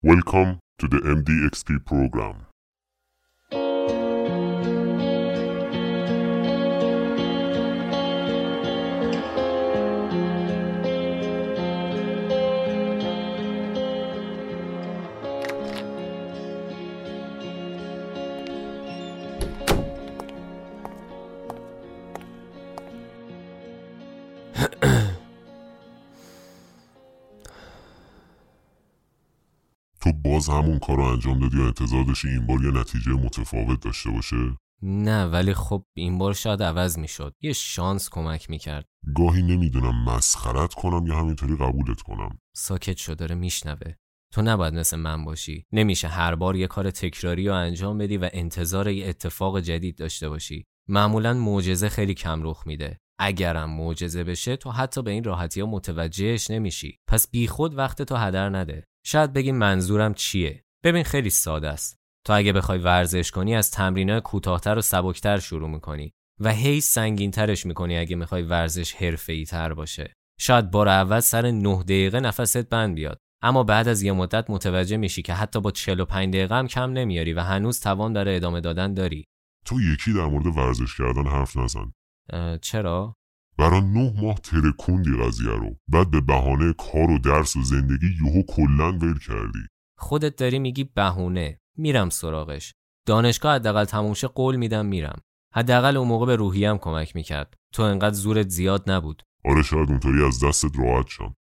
Welcome to the MDXP program. باز همون کار رو انجام دادی و انتظار داشتی این بار یه نتیجه متفاوت داشته باشه؟ نه ولی خب این بار شاید عوض می‌شد. یه شانس کمک می‌کرد. گاهی نمی‌دونم مسخرت کنم یا همینطوری قبولت کنم. ساکت شد داره میشنوه. تو نباید مثل من باشی. نمیشه هر بار یه کار تکراری رو انجام بدی و انتظار یه اتفاق جدید داشته باشی. معمولا معجزه خیلی کم رخ میده. اگرم معجزه بشه تو حتی به این راحتی ها متوجهش نمیشی. پس بیخود وقت تو هدر نده. شاید بگی منظورم چیه؟ ببین خیلی ساده است. تو اگه بخوای ورزش کنی از تمرینای کوتاهتر و سبکتر شروع می‌کنی و هی سنگینترش می‌کنی اگه می‌خوای ورزش حرفه‌ای تر باشه. شاید بار اول سر 9 دقیقه نفست بند بیاد. اما بعد از یه مدت متوجه میشی که حتی با 45 دقیقه هم کم نمیاری و هنوز توان داره ادامه دادن داری. تو یکی در مورد ورزش کردن حرف نزن. چرا؟ برا نه ماه ترکوندی قضیه رو. بعد به بهانه کار و درس و زندگی یهو کلا ول کردی. خودت داری میگی بهونه. میرم سراغش. دانشگاه حداقل تموم شه قول میدم میرم. حداقل اون موقع به روحیم کمک می‌کرد. تو انقدر زورت زیاد نبود. آره شاید اونطوری از دستت راحت شم.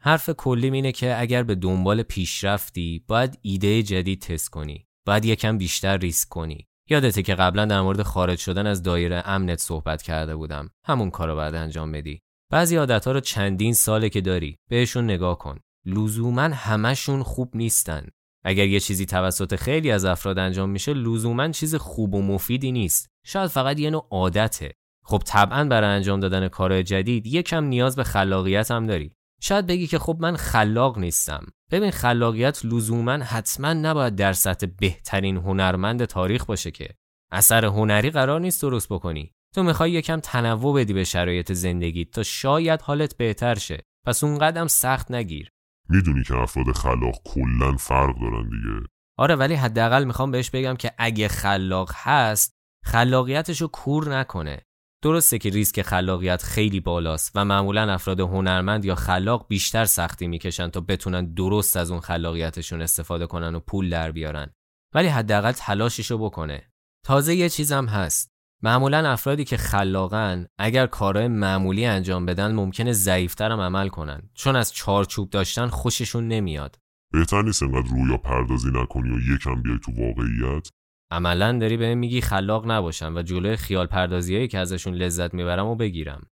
حرف کلیم اینه که اگر به دنبال پیشرفتی باید ایده جدید تست کنی. باید یکم بیشتر ریسک کنی. یادته که قبلا در مورد خارج شدن از دایره امنت صحبت کرده بودم. همون کارو باید انجام بدی. بعضی عادتها رو چندین ساله که داری بهشون نگاه کن. لزوما همشون خوب نیستن. اگر یه چیزی توسط خیلی از افراد انجام میشه لزوما چیز خوب و مفیدی نیست. شاید فقط یه نوع عادته. خب طبعا برای انجام دادن کارهای جدید یکم نیاز به خلاقیت هم داری. شاید بگی که خب من خلاق نیستم. ببین خلاقیت لزوما حتما نباید در سطح بهترین هنرمند تاریخ باشه که اثر هنری قرار نیست درست بکنی. تو می‌خوای یکم تنوع بدی به شرایط زندگی تا شاید حالت بهتر شه. پس اون قدم سخت نگیر. می‌دونی که افراد خلاق کلا فرق دارن دیگه. آره ولی حداقل می‌خوام بهش بگم که اگه خلاق هست خلاقیتشو کور نکنه. درسته که ریسک خلاقیت خیلی بالاست و معمولا افراد هنرمند یا خلاق بیشتر سختی می‌کشن تا بتونن درست از اون خلاقیتشون استفاده کنن و پول در بیارن. ولی حداقل تلاششو بکنه. تازه یه چیزم هست. معمولا افرادی که خلاقن اگر کارهای معمولی انجام بدن ممکنه ضعیفتر هم عمل کنن. چون از چارچوب داشتن خوششون نمیاد. بهتر نیست انقدر رویا پردازی نکنی و یکم بیای تو واقعیت؟ عملا داری بهم میگی خلاق نباشم و جلوی خیال پردازیایی که ازشون لذت می‌برم و بگیرم.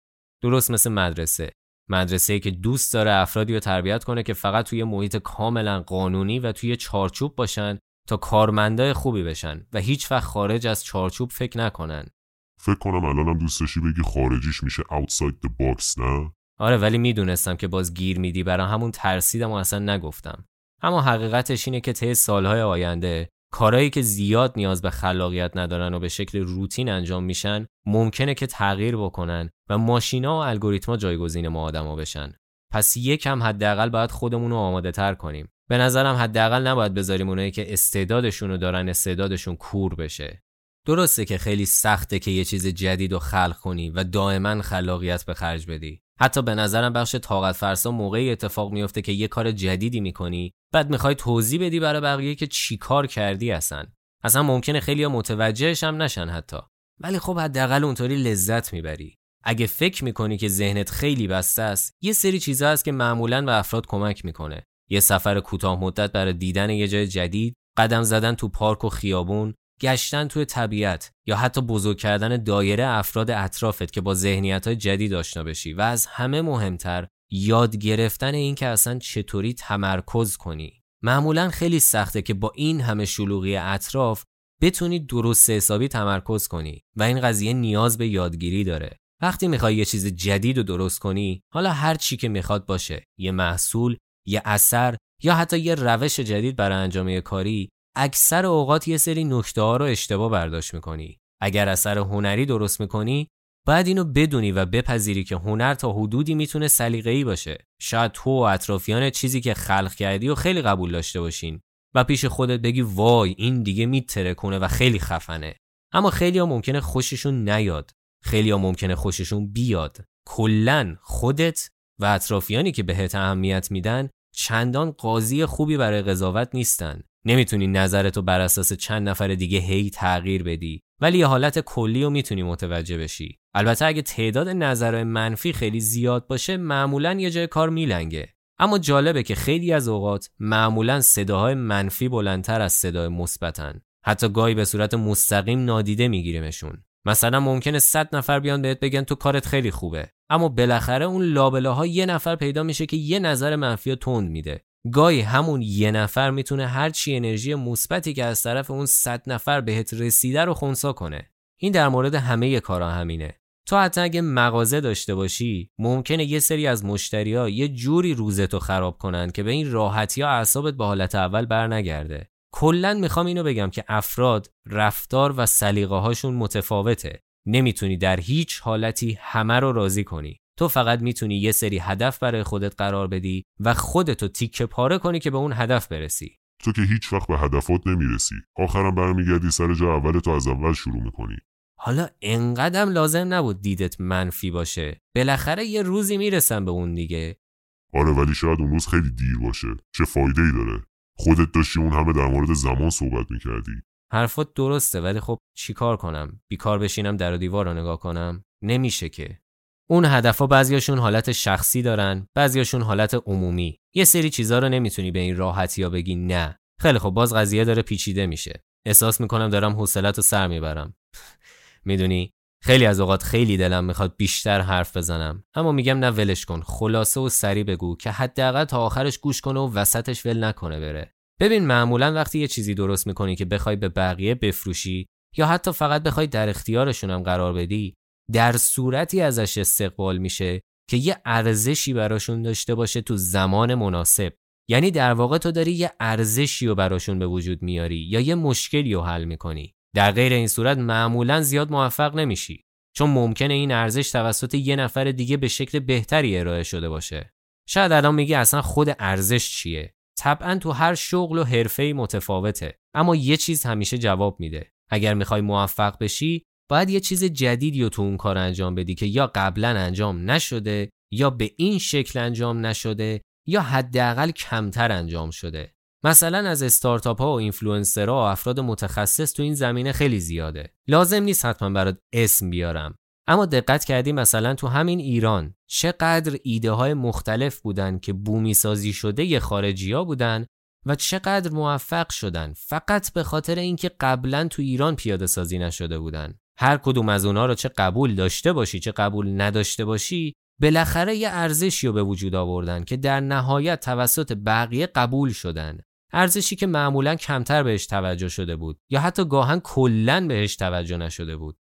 درست مثل مدرسه. مدرسه که دوست داره افرادی رو تربیت کنه که فقط توی محیط کاملا قانونی و توی چارچوب باشن تا کارمندای خوبی بشن و هیچ وقت خارج از چارچوب فکر نکنن. فکر کنم الانم دوست داشتی بگی خارجیش میشه outside the box نه؟ آره ولی می‌دونستم که باز گیر میدی برای همون ترسیدم و اصلا نگفتم. اما حقیقتش اینه که طی سالهای آینده کارهایی که زیاد نیاز به خلاقیت ندارن و به شکل روتین انجام میشن ممکنه که تغییر بکنن و ماشینا و الگوریتما جایگزین ما آدما بشن. پس یکم حداقل باید خودمون رو آماده تر کنیم. به نظرم حداقل نباید بذاریم اونایی که استعدادشون رو دارن استعدادشون کور بشه. درسته که خیلی سخته که یه چیز جدید رو خلق کنی و دائما خلاقیت به خرج بدی. حتی به نظرم بخش طاقت فرسا موقعی اتفاق میفته که یه کار جدیدی می‌کنی. بعد می‌خوای توضیح بدی برای بقیه که چی کار کردی اصلا. اصلا ممکنه خیلی متوجهش هم نشن حتی. ولی خب حداقل اونطوری لذت می‌بری. اگه فکر می‌کنی که ذهنت خیلی بسته است یه سری چیزا هست که معمولا به افراد کمک می‌کنه. یه سفر کوتاه مدت برای دیدن یه جای جدید قدم زدن تو پارک و خیابون گشتن توی طبیعت. یا حتی بزرگ کردن دایره افراد اطرافت که با ذهنیت های جدید آشنا بشی و از همه مهمتر یاد گرفتن این که اصلا چطوری تمرکز کنی. معمولا خیلی سخته که با این همه شلوغی اطراف بتونی درست حسابی تمرکز کنی و این قضیه نیاز به یادگیری داره. وقتی می‌خوای یه چیز جدید رو درست کنی حالا هر چی که می‌خواد باشه یه محصول یه اثر یا حتی یه روش جدید برای انجام یه کاری اکثر اوقات یه سری نکته ها رو اشتباه برداشت می‌کنی. اگر اثر هنری درست می‌کنی باید اینو بدونی و بپذیری که هنر تا حدودی می‌تونه سلیقه‌ای باشه. شاید تو و اطرافیان چیزی که خلق کردی و خیلی قبول داشته باشین و پیش خودت بگی وای این دیگه میترکونه و خیلی خفنه. اما خیلی ها ممکنه خوششون نیاد. خیلی ها ممکنه خوششون بیاد. کلا خودت و اطرافیانی که بهت اهمیت میدن چندان قاضی خوبی برای قضاوت نیستن. نمی‌تونی نظرتو بر اساس چند نفر دیگه هی تغییر بدی ولی یه حالت کلی رو می‌تونی متوجه بشی. البته اگه تعداد نظرهای منفی خیلی زیاد باشه معمولا یه جای کار میلنگه. اما جالبه که خیلی از اوقات معمولا صداهای منفی بلندتر از صدای مثبتن. حتی گاهی به صورت مستقیم نادیده میگیریمشون. مثلا ممکنه 100 نفر بیان بهت بگن تو کارت خیلی خوبه. اما بالاخره اون لابلاها یه نفر پیدا میشه که یه نظر منفی تند میده. گاهی همون یه نفر می‌تونه هر چی انرژی مثبتی که از طرف اون 100 نفر بهت رسیده رو خونسا کنه. این در مورد همه کارا همینه. تو حتی اگه مغازه داشته باشی ممکنه یه سری از مشتریا یه جوری روزتو خراب کنن که به این راحتی ها اعصابت به حالت اول برنگرده. کلا می‌خوام اینو بگم که افراد رفتار و سلیقه هاشون متفاوته. نمی‌تونی در هیچ حالتی همه رو راضی کنی. تو فقط می‌تونی یه سری هدف برای خودت قرار بدی و خودتو تیکه پاره کنی که به اون هدف برسی. تو که هیچ وقت به هدفات نمی‌رسی. آخرم برمیگردی سر جا اول تو از اول شروع می‌کنی. حالا انقدرم لازم نبود دیدت منفی باشه. بالاخره یه روزی می‌رسم به اون دیگه. آره ولی شاید اون روز خیلی دیر باشه. چه فایده ای داره. خودت داشتی اون همه در مورد زمان صحبت می‌کردی. حرفات درسته ولی خب چیکار کنم؟ بیکار بشینم در و دیوار رو نگاه کنم؟ نمیشه که. اون هدفها بعضیاشون حالت شخصی دارن بعضیاشون حالت عمومی. یه سری چیزا رو نمی‌تونی به این راحتی یا بگی نه. خیلی خب باز قضیه داره پیچیده میشه. احساس می‌کنم دارم حوصلت رو سر می‌برم. می‌دونی؟ خیلی از اوقات خیلی دلم می‌خواد بیشتر حرف بزنم. اما میگم نه ولش کن. خلاصه و سری بگو که حداقل تا آخرش گوش کنه و وسطش ول نکنه بره. ببین معمولا وقتی یه چیزی درست می‌کنی که بخوای به بقیه بفروشی یا حتی فقط بخوای در اختیارشون هم قرار بدی در صورتی ازش استقبال میشه که یه ارزشی براشون داشته باشه تو زمان مناسب. یعنی در واقع تو داری یه ارزشی رو براشون به وجود میاری یا یه مشکلی رو حل می‌کنی. در غیر این صورت معمولا زیاد موفق نمیشی. چون ممکنه این ارزش توسط یه نفر دیگه به شکل بهتری ارائه شده باشه. شاید الان میگی اصلا خود ارزش چیه؟ طبعا تو هر شغل و حرفه متفاوته. اما یه چیز همیشه جواب میده. اگر می‌خوای موفق بشی باید یه چیز جدیدی رو تو اون کار انجام بدی که یا قبلا انجام نشده یا به این شکل انجام نشده یا حداقل کمتر انجام شده. مثلا از استارتاپ ها و اینفلوئنسرها و افراد متخصص تو این زمینه خیلی زیاده. لازم نیست حتما برات اسم بیارم. اما دقت کردی مثلا تو همین ایران چقدر ایده های مختلف بودن که بومی سازی شده ی خارجی ها بودن و چقدر موفق شدن فقط به خاطر اینکه قبلا تو ایران پیاده سازی نشده بودن. هر کدوم از اونها رو چه قبول داشته باشی چه قبول نداشته باشی بالاخره یه ارزشی رو به وجود آوردن که در نهایت توسط بقیه قبول شدن. ارزشی که معمولا کمتر بهش توجه شده بود یا حتی گاهن کلا بهش توجه نشده بود.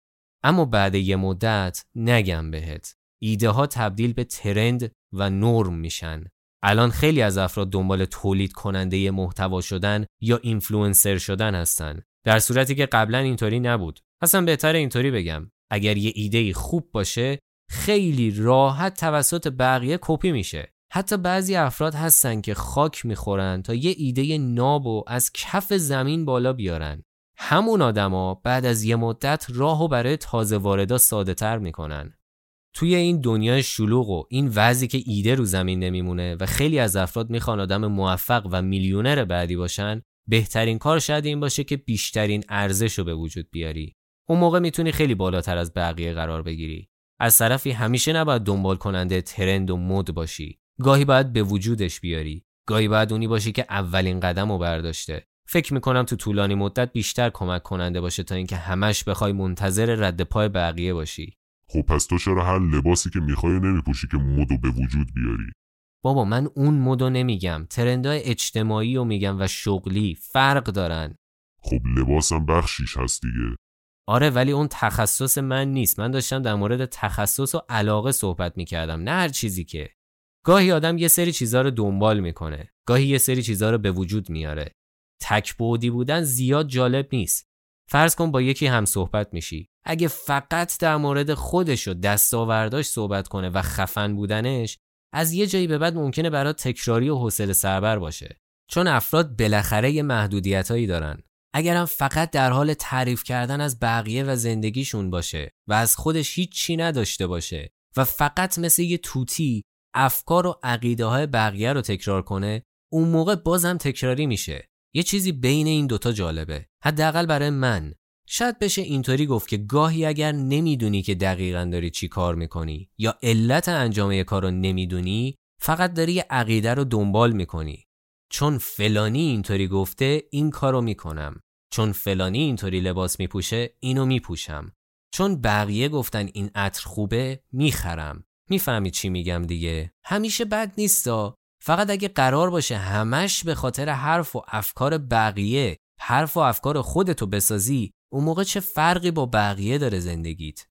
اما بعد یه مدت نگم بهت. ایده ها تبدیل به trend و نرم میشن. الان خیلی از افراد دنبال تولید کننده محتوا شدن یا اینفلوئنسر شدن هستن. در صورتی که قبلا اینطوری نبود. اصلا بهتر اینطوری بگم. اگر یه ایده خوب باشه خیلی راحت توسط بقیه کپی میشه. حتی بعضی افراد هستن که خاک می‌خورن تا یه ایده ناب و از کف زمین بالا بیارن. همون آدما بعد از یه مدت راهو برای تازه واردا ساده تر می‌کنن. توی این دنیای شلوغ و این وضعی که ایده رو زمین نمیمونه و خیلی از افراد می‌خوان آدم موفق و میلیونر بعدی باشن بهترین کار شاید این باشه که بیشترین ارزش رو به وجود بیاری. اون موقع می‌تونی خیلی بالاتر از بقیه قرار بگیری. از طرفی همیشه نباید دنبال کننده ترند و مد باشی. گاهی باید به وجودش بیاری. گاهی باید اونی باشی که اولین قدم رو برداشته. فکر می‌کنم تو طولانی مدت بیشتر کمک کننده باشه تا اینکه همش بخوای منتظر رد پای بقیه باشی. خب پس تو چرا هر لباسی که می‌خوای نمیپوشی که مدو به وجود بیاری؟ بابا من اون مدو نمیگم. ترندهای اجتماعی رو میگم و شغلی فرق دارن. خب لباسم بخشیش هست دیگه. آره ولی اون تخصص من نیست. من داشتم در مورد تخصص و علاقه صحبت می‌کردم نه هر چیزی که. گاهی آدم یه سری چیزها رو دنبال می‌کنه. گاهی یه سری چیزها رو به وجود میاره. تک بودی بودن زیاد جالب نیست. فرض کن با یکی هم صحبت میشی. اگه فقط در مورد خودش و دستاورداش صحبت کنه و خفن بودنش از یه جایی به بعد ممکنه برات تکراری و حوصله سربر باشه. چون افراد بالاخره یه محدودیتایی دارن. اگرم فقط در حال تعریف کردن از بقیه و زندگیشون باشه و از خودش هیچ چی نداشته باشه و فقط مثل یه توتی افکار و عقیده های بقیه رو تکرار کنه اون موقع بازم تکراری میشه. یه چیزی بین این دوتا جالبه. حداقل برای من. شاید بشه اینطوری گفت که گاهی اگر نمی‌دونی که دقیقا داری چی کار می‌کنی یا علت انجام یه کار رو نمی‌دونی فقط داری یه عقیده رو دنبال می‌کنی. چون فلانی اینطوری گفته این کارو می‌کنم. چون فلانی اینطوری لباس میپوشه اینو میپوشم. چون بقیه گفتن این عطر خوبه می‌خرم. می‌فهمی چی میگم دیگه؟ همیشه بد نیستا. فقط اگه قرار باشه همش به خاطر حرف و افکار بقیه حرف و افکار خودتو بسازی اون موقع چه فرقی با بقیه داره زندگیت؟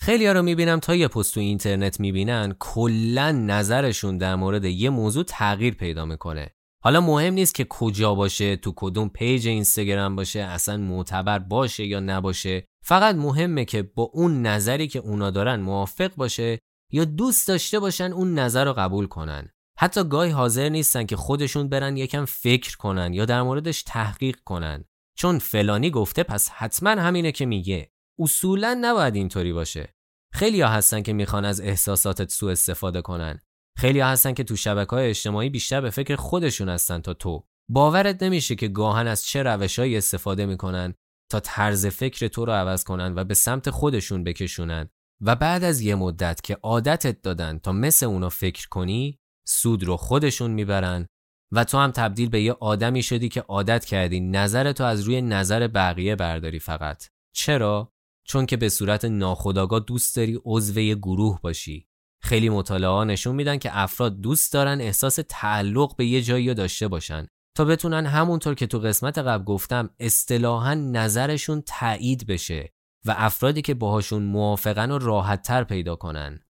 خیلی ها رو می‌بینم تا یه پست تو اینترنت می‌بینن کلا نظرشون در مورد یه موضوع تغییر پیدا می‌کنه. حالا مهم نیست که کجا باشه تو کدوم پیج اینستاگرام باشه اصلا معتبر باشه یا نباشه. فقط مهمه که با اون نظری که اونا دارن موافق باشه یا دوست داشته باشن اون نظر رو قبول کنن. حتی گاهی حاضر نیستن که خودشون برن یکم فکر کنن یا در موردش تحقیق کنن. چون فلانی گفته پس حتما همینه که میگه. اصولا نباید اینطوری باشه. خیلی ها هستن که می‌خوان از احساساتت سوء استفاده کنن. خیلی هستن که تو شبکه های اجتماعی بیشتر به فکر خودشون هستن تا تو. باورت نمیشه که گاهن از چه روشهایی استفاده می‌کنن تا طرز فکر تو رو عوض کنن و به سمت خودشون بکشونن و بعد از یه مدت که عادتت دادن تا مثل اونا فکر کنی سود رو خودشون می‌برن و تو هم تبدیل به یه آدمی شدی که عادت کردی نظر تو از روی نظر بقیه برداری فقط. چرا؟ چون که به صورت ناخودآگاه دوست داری عضو گروه باشی. خیلی مطالعه نشون میدن که افراد دوست دارن احساس تعلق به یه جایی داشته باشن. تا بتونن همونطور که تو قسمت قبل گفتم اصطلاحا نظرشون تایید بشه و افرادی که باهاشون موافقن و راحتتر پیدا کنن.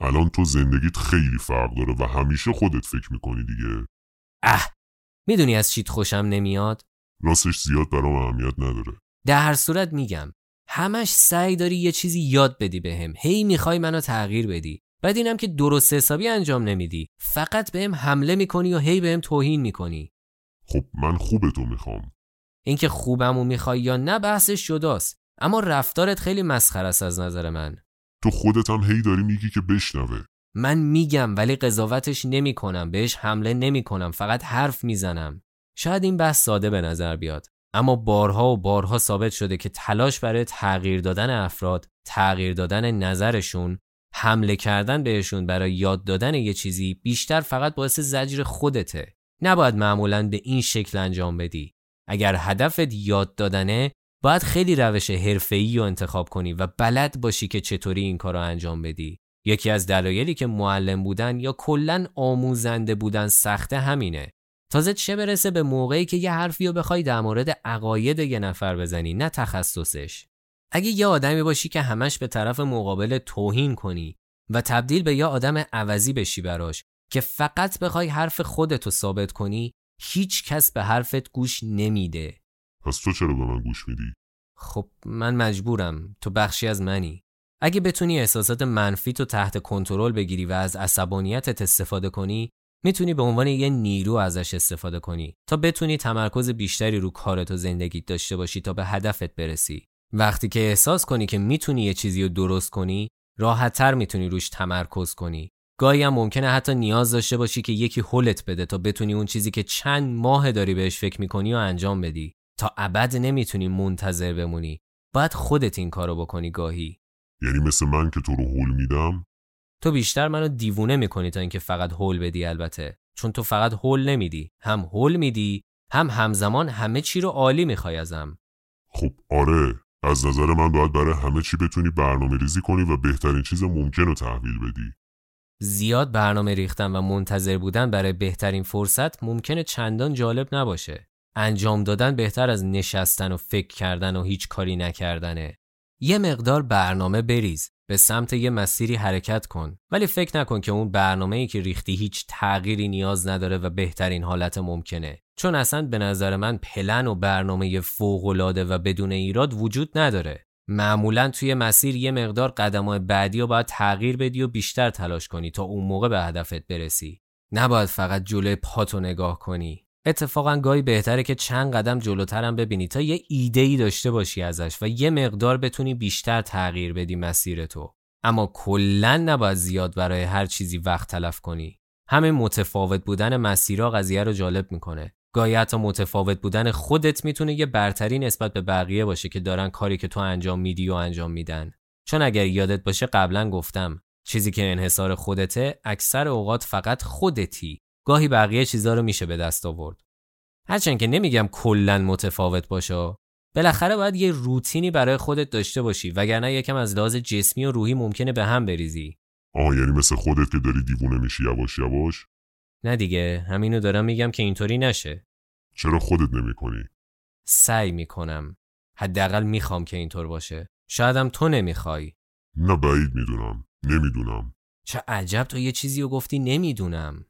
الان تو زندگیت خیلی فرق داره و همیشه خودت فکر می‌کنی دیگه. اه می‌دونی از چیت خوشم نمیاد؟ راستش زیاد برام اهمیت نداره. در هر صورت میگم همش سعی داری یه چیزی یاد بدی بهم. هی می‌خوای منو تغییر بدی. بعد اینم که درست حسابی انجام نمیدی. فقط بهم حمله می‌کنی و هی بهم توهین می‌کنی. خب من خوب تو می‌خوام. اینکه خوبمو می‌خوای یا نه بحثش جداست اما رفتارت خیلی مسخره است از نظر من. تو خودت هم هی داری میگی که بشنوه. من میگم ولی قضاوتش نمی‌کنم. بهش حمله نمی‌کنم. فقط حرف می‌زنم. شاید این بحث ساده به نظر بیاد. اما بارها و بارها ثابت شده که تلاش برای تغییر دادن افراد تغییر دادن نظرشون حمله کردن بهشون برای یاد دادن یه چیزی بیشتر فقط باعث زجر خودته. نباید معمولا به این شکل انجام بدی. اگر هدفت یاد دادنه باید خیلی روش حرفه‌ای رو انتخاب کنی و بلد باشی که چطوری این کار رو انجام بدی. یکی از دلایلی که معلم بودن یا کلا آموزنده بودن سخته همینه. تازه چه برسه به موقعی که یه حرفی رو بخوای در مورد عقاید یه نفر بزنی نه تخصصش. اگه یه آدمی باشی که همش به طرف مقابل توهین کنی و تبدیل به یه آدم عوضی بشی براش که فقط بخوای حرف خودتو ثابت کنی هیچ کس به حرفت گوش نمیده. پس تو چرا به من گوش میدی؟ خب من مجبورم. تو بخشی از منی. اگه بتونی احساسات منفی تو تحت کنترل بگیری و از عصبانیتت استفاده کنی می‌تونی به عنوان یه نیرو ازش استفاده کنی تا بتونی تمرکز بیشتری رو کارت و زندگیت داشته باشی تا به هدفت برسی. وقتی که احساس کنی که می‌تونی یه چیزی رو درست کنی راحتتر می‌تونی روش تمرکز کنی. گاهی هم ممکنه حتی نیاز داشته باشی که یکی هولت بده تا بتونی اون چیزی که چند ماه داری بهش فکر می‌کنی و انجام بدی. تا ابد نمی‌تونی منتظر بمونی. باید خودت این کارو بکنی گاهی. یعنی مثل من که تو رو هول میدم؟ تو بیشتر منو دیوونه می‌کنی تا اینکه فقط هول بدی البته. چون تو فقط هول نمیدی. هم هول میدی هم همزمان همه چی رو عالی می‌خوای ازم. خب آره. از نظر من باید برای همه چی بتونی برنامه ریزی کنی و بهترین چیز ممکن رو تحویل بدی. زیاد برنامه ریختن و منتظر بودن برای بهترین فرصت ممکنه چندان جالب نباشه. انجام دادن بهتر از نشستن و فکر کردن و هیچ کاری نکردنه. یه مقدار برنامه بریز. به سمت یه مسیری حرکت کن. ولی فکر نکن که اون برنامه ای که ریختی هیچ تغییری نیاز نداره و بهترین حالت ممکنه. چون اصلا به نظر من پلن و برنامه فوقالعاده و بدون ایراد وجود نداره. معمولا توی مسیر یه مقدار قدمای بعدی رو باید تغییر بدی و بیشتر تلاش کنی تا اون موقع به هدفت برسی. نباید فقط جلوی پاتو نگاه کنی. اتفاقا گاهی بهتره که چند قدم جلوترم ببینی تا یه ایده ای داشته باشی ازش و یه مقدار بتونی بیشتر تغییر بدی مسیر تو. اما کلا نباید زیاد برای هر چیزی وقت تلف کنی. همه متفاوت بودن مسیرها قضیه رو جالب می‌کنه. گاهی حتی متفاوت بودن خودت می‌تونه یه برتری نسبت به بقیه باشه که دارن کاری که تو انجام میدی و انجام میدن. چون اگر یادت باشه قبلا گفتم چیزی که انحصار خودته اکثر اوقات فقط خودتی. گاهی بقیه چیزا رو میشه به دست آورد. هرچند که نمیگم کلا متفاوت باشه. بالاخره باید یه روتینی برای خودت داشته باشی وگرنه یکم از لحاظ جسمی و روحی ممکنه به هم بریزی. آه یعنی مثل خودت که داری دیوونه میشی یواش یواش؟ نه دیگه همینو دارم میگم که اینطوری نشه. چرا خودت نمی‌کنی؟ سعی می‌کنم. حداقل می‌خوام که اینطور باشه. شایدم تو نمی‌خوای. نه بعید می‌دونم. نمی‌دونم. چه عجب تو یه چیزی رو گفتی نمی‌دونم.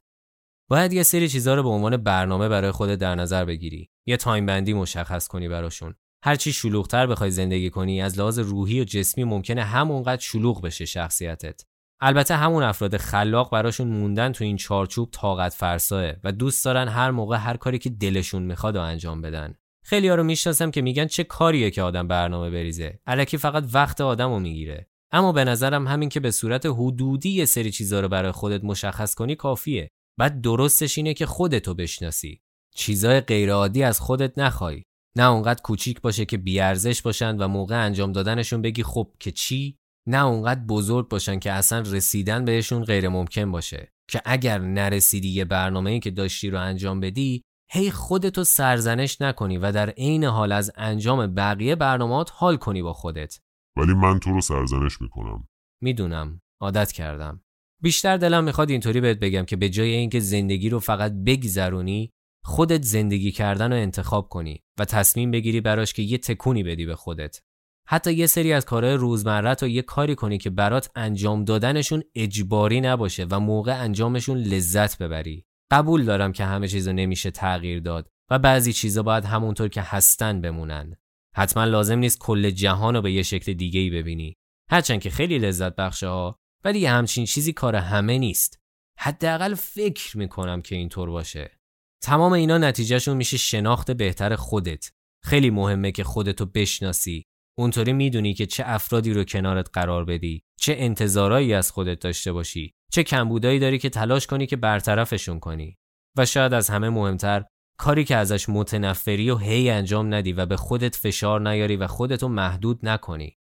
باید یه سری چیزها رو به عنوان برنامه برای خودت در نظر بگیری. یه تایم بندی مشخص کنی براشون. هرچی شلوغتر بخوای زندگی کنی از لحاظ روحی و جسمی ممکنه همونقدر شلوغ بشه شخصیتت. البته همون افراد خلاق براشون موندن تو این چارچوب طاقت فرساه و دوست دارن هر موقع هر کاری که دلشون می‌خواد و انجام بدن. خیلی ها رو می‌شناسم که میگن چه کاریه که آدم برنامه بریزه. الکی فقط وقت آدم رو می‌گیره. اما به نظرم همین که به صورت حدودی یه سری چیزا رو برای خودت مشخص کنی کافیه. بعد درستش اینه که خودتو بشناسی. چیزای غیرعادی از خودت نخوای. نه اونقدر کوچیک باشه که بیارزش باشن و موقع انجام دادنشون بگی خب که چی؟ نه اونقدر بزرگ باشن که اصلا رسیدن بهشون غیر ممکن باشه. که اگر نرسیدی یه برنامه ای که داشتی رو انجام بدی هی خودتو سرزنش نکنی و در عین حال از انجام بقیه برنامهات حال کنی با خودت. ولی من تو رو سرزنش می‌کنم. می‌دونم. عادت کردم. بیشتر دلم می‌خواد اینطوری بهت بگم که به جای اینکه زندگی رو فقط بگذرونی خودت زندگی کردن رو انتخاب کنی و تصمیم بگیری براش که یه تکونی بدی به خودت. حتی یه سری از کارهای روزمره تو یه کاری کنی که برات انجام دادنشون اجباری نباشه و موقع انجامشون لذت ببری. قبول دارم که همه چیزا نمیشه تغییر داد و بعضی چیزا باید همونطور که هستن بمونن. حتما لازم نیست کل جهان رو به یه شکل دیگه ای ببینی. هرچند که خیلی لذت بخشه ها ولی همچین چیزی کار همه نیست. حداقل فکر می‌کنم که اینطور باشه. تمام اینا نتیجهشون میشه شناخت بهتر خودت. خیلی مهمه که خودتو بشناسی. اونطوری می‌دونی که چه افرادی رو کنارت قرار بدی چه انتظارایی از خودت داشته باشی چه کمبودایی داری که تلاش کنی که برطرفشون کنی. و شاید از همه مهمتر کاری که ازش متنفری و هی انجام ندی و به خودت فشار نیاری و خودتو محدود نکنی.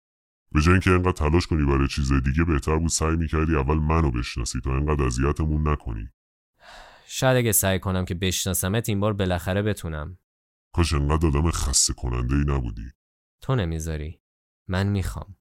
به جای اینکه انقدر تلاش کنی برای چیزای دیگه بهتر بود سعی می‌کردی اول منو بشناسی تا انقدر اذیتمون نکنی. شاید اگه سعی کنم که بشناسمت این بار بالاخره بتونم. کاش انقدر آدم خسته کننده ای نبودی. تو نمی‌ذاری. من می‌خوام.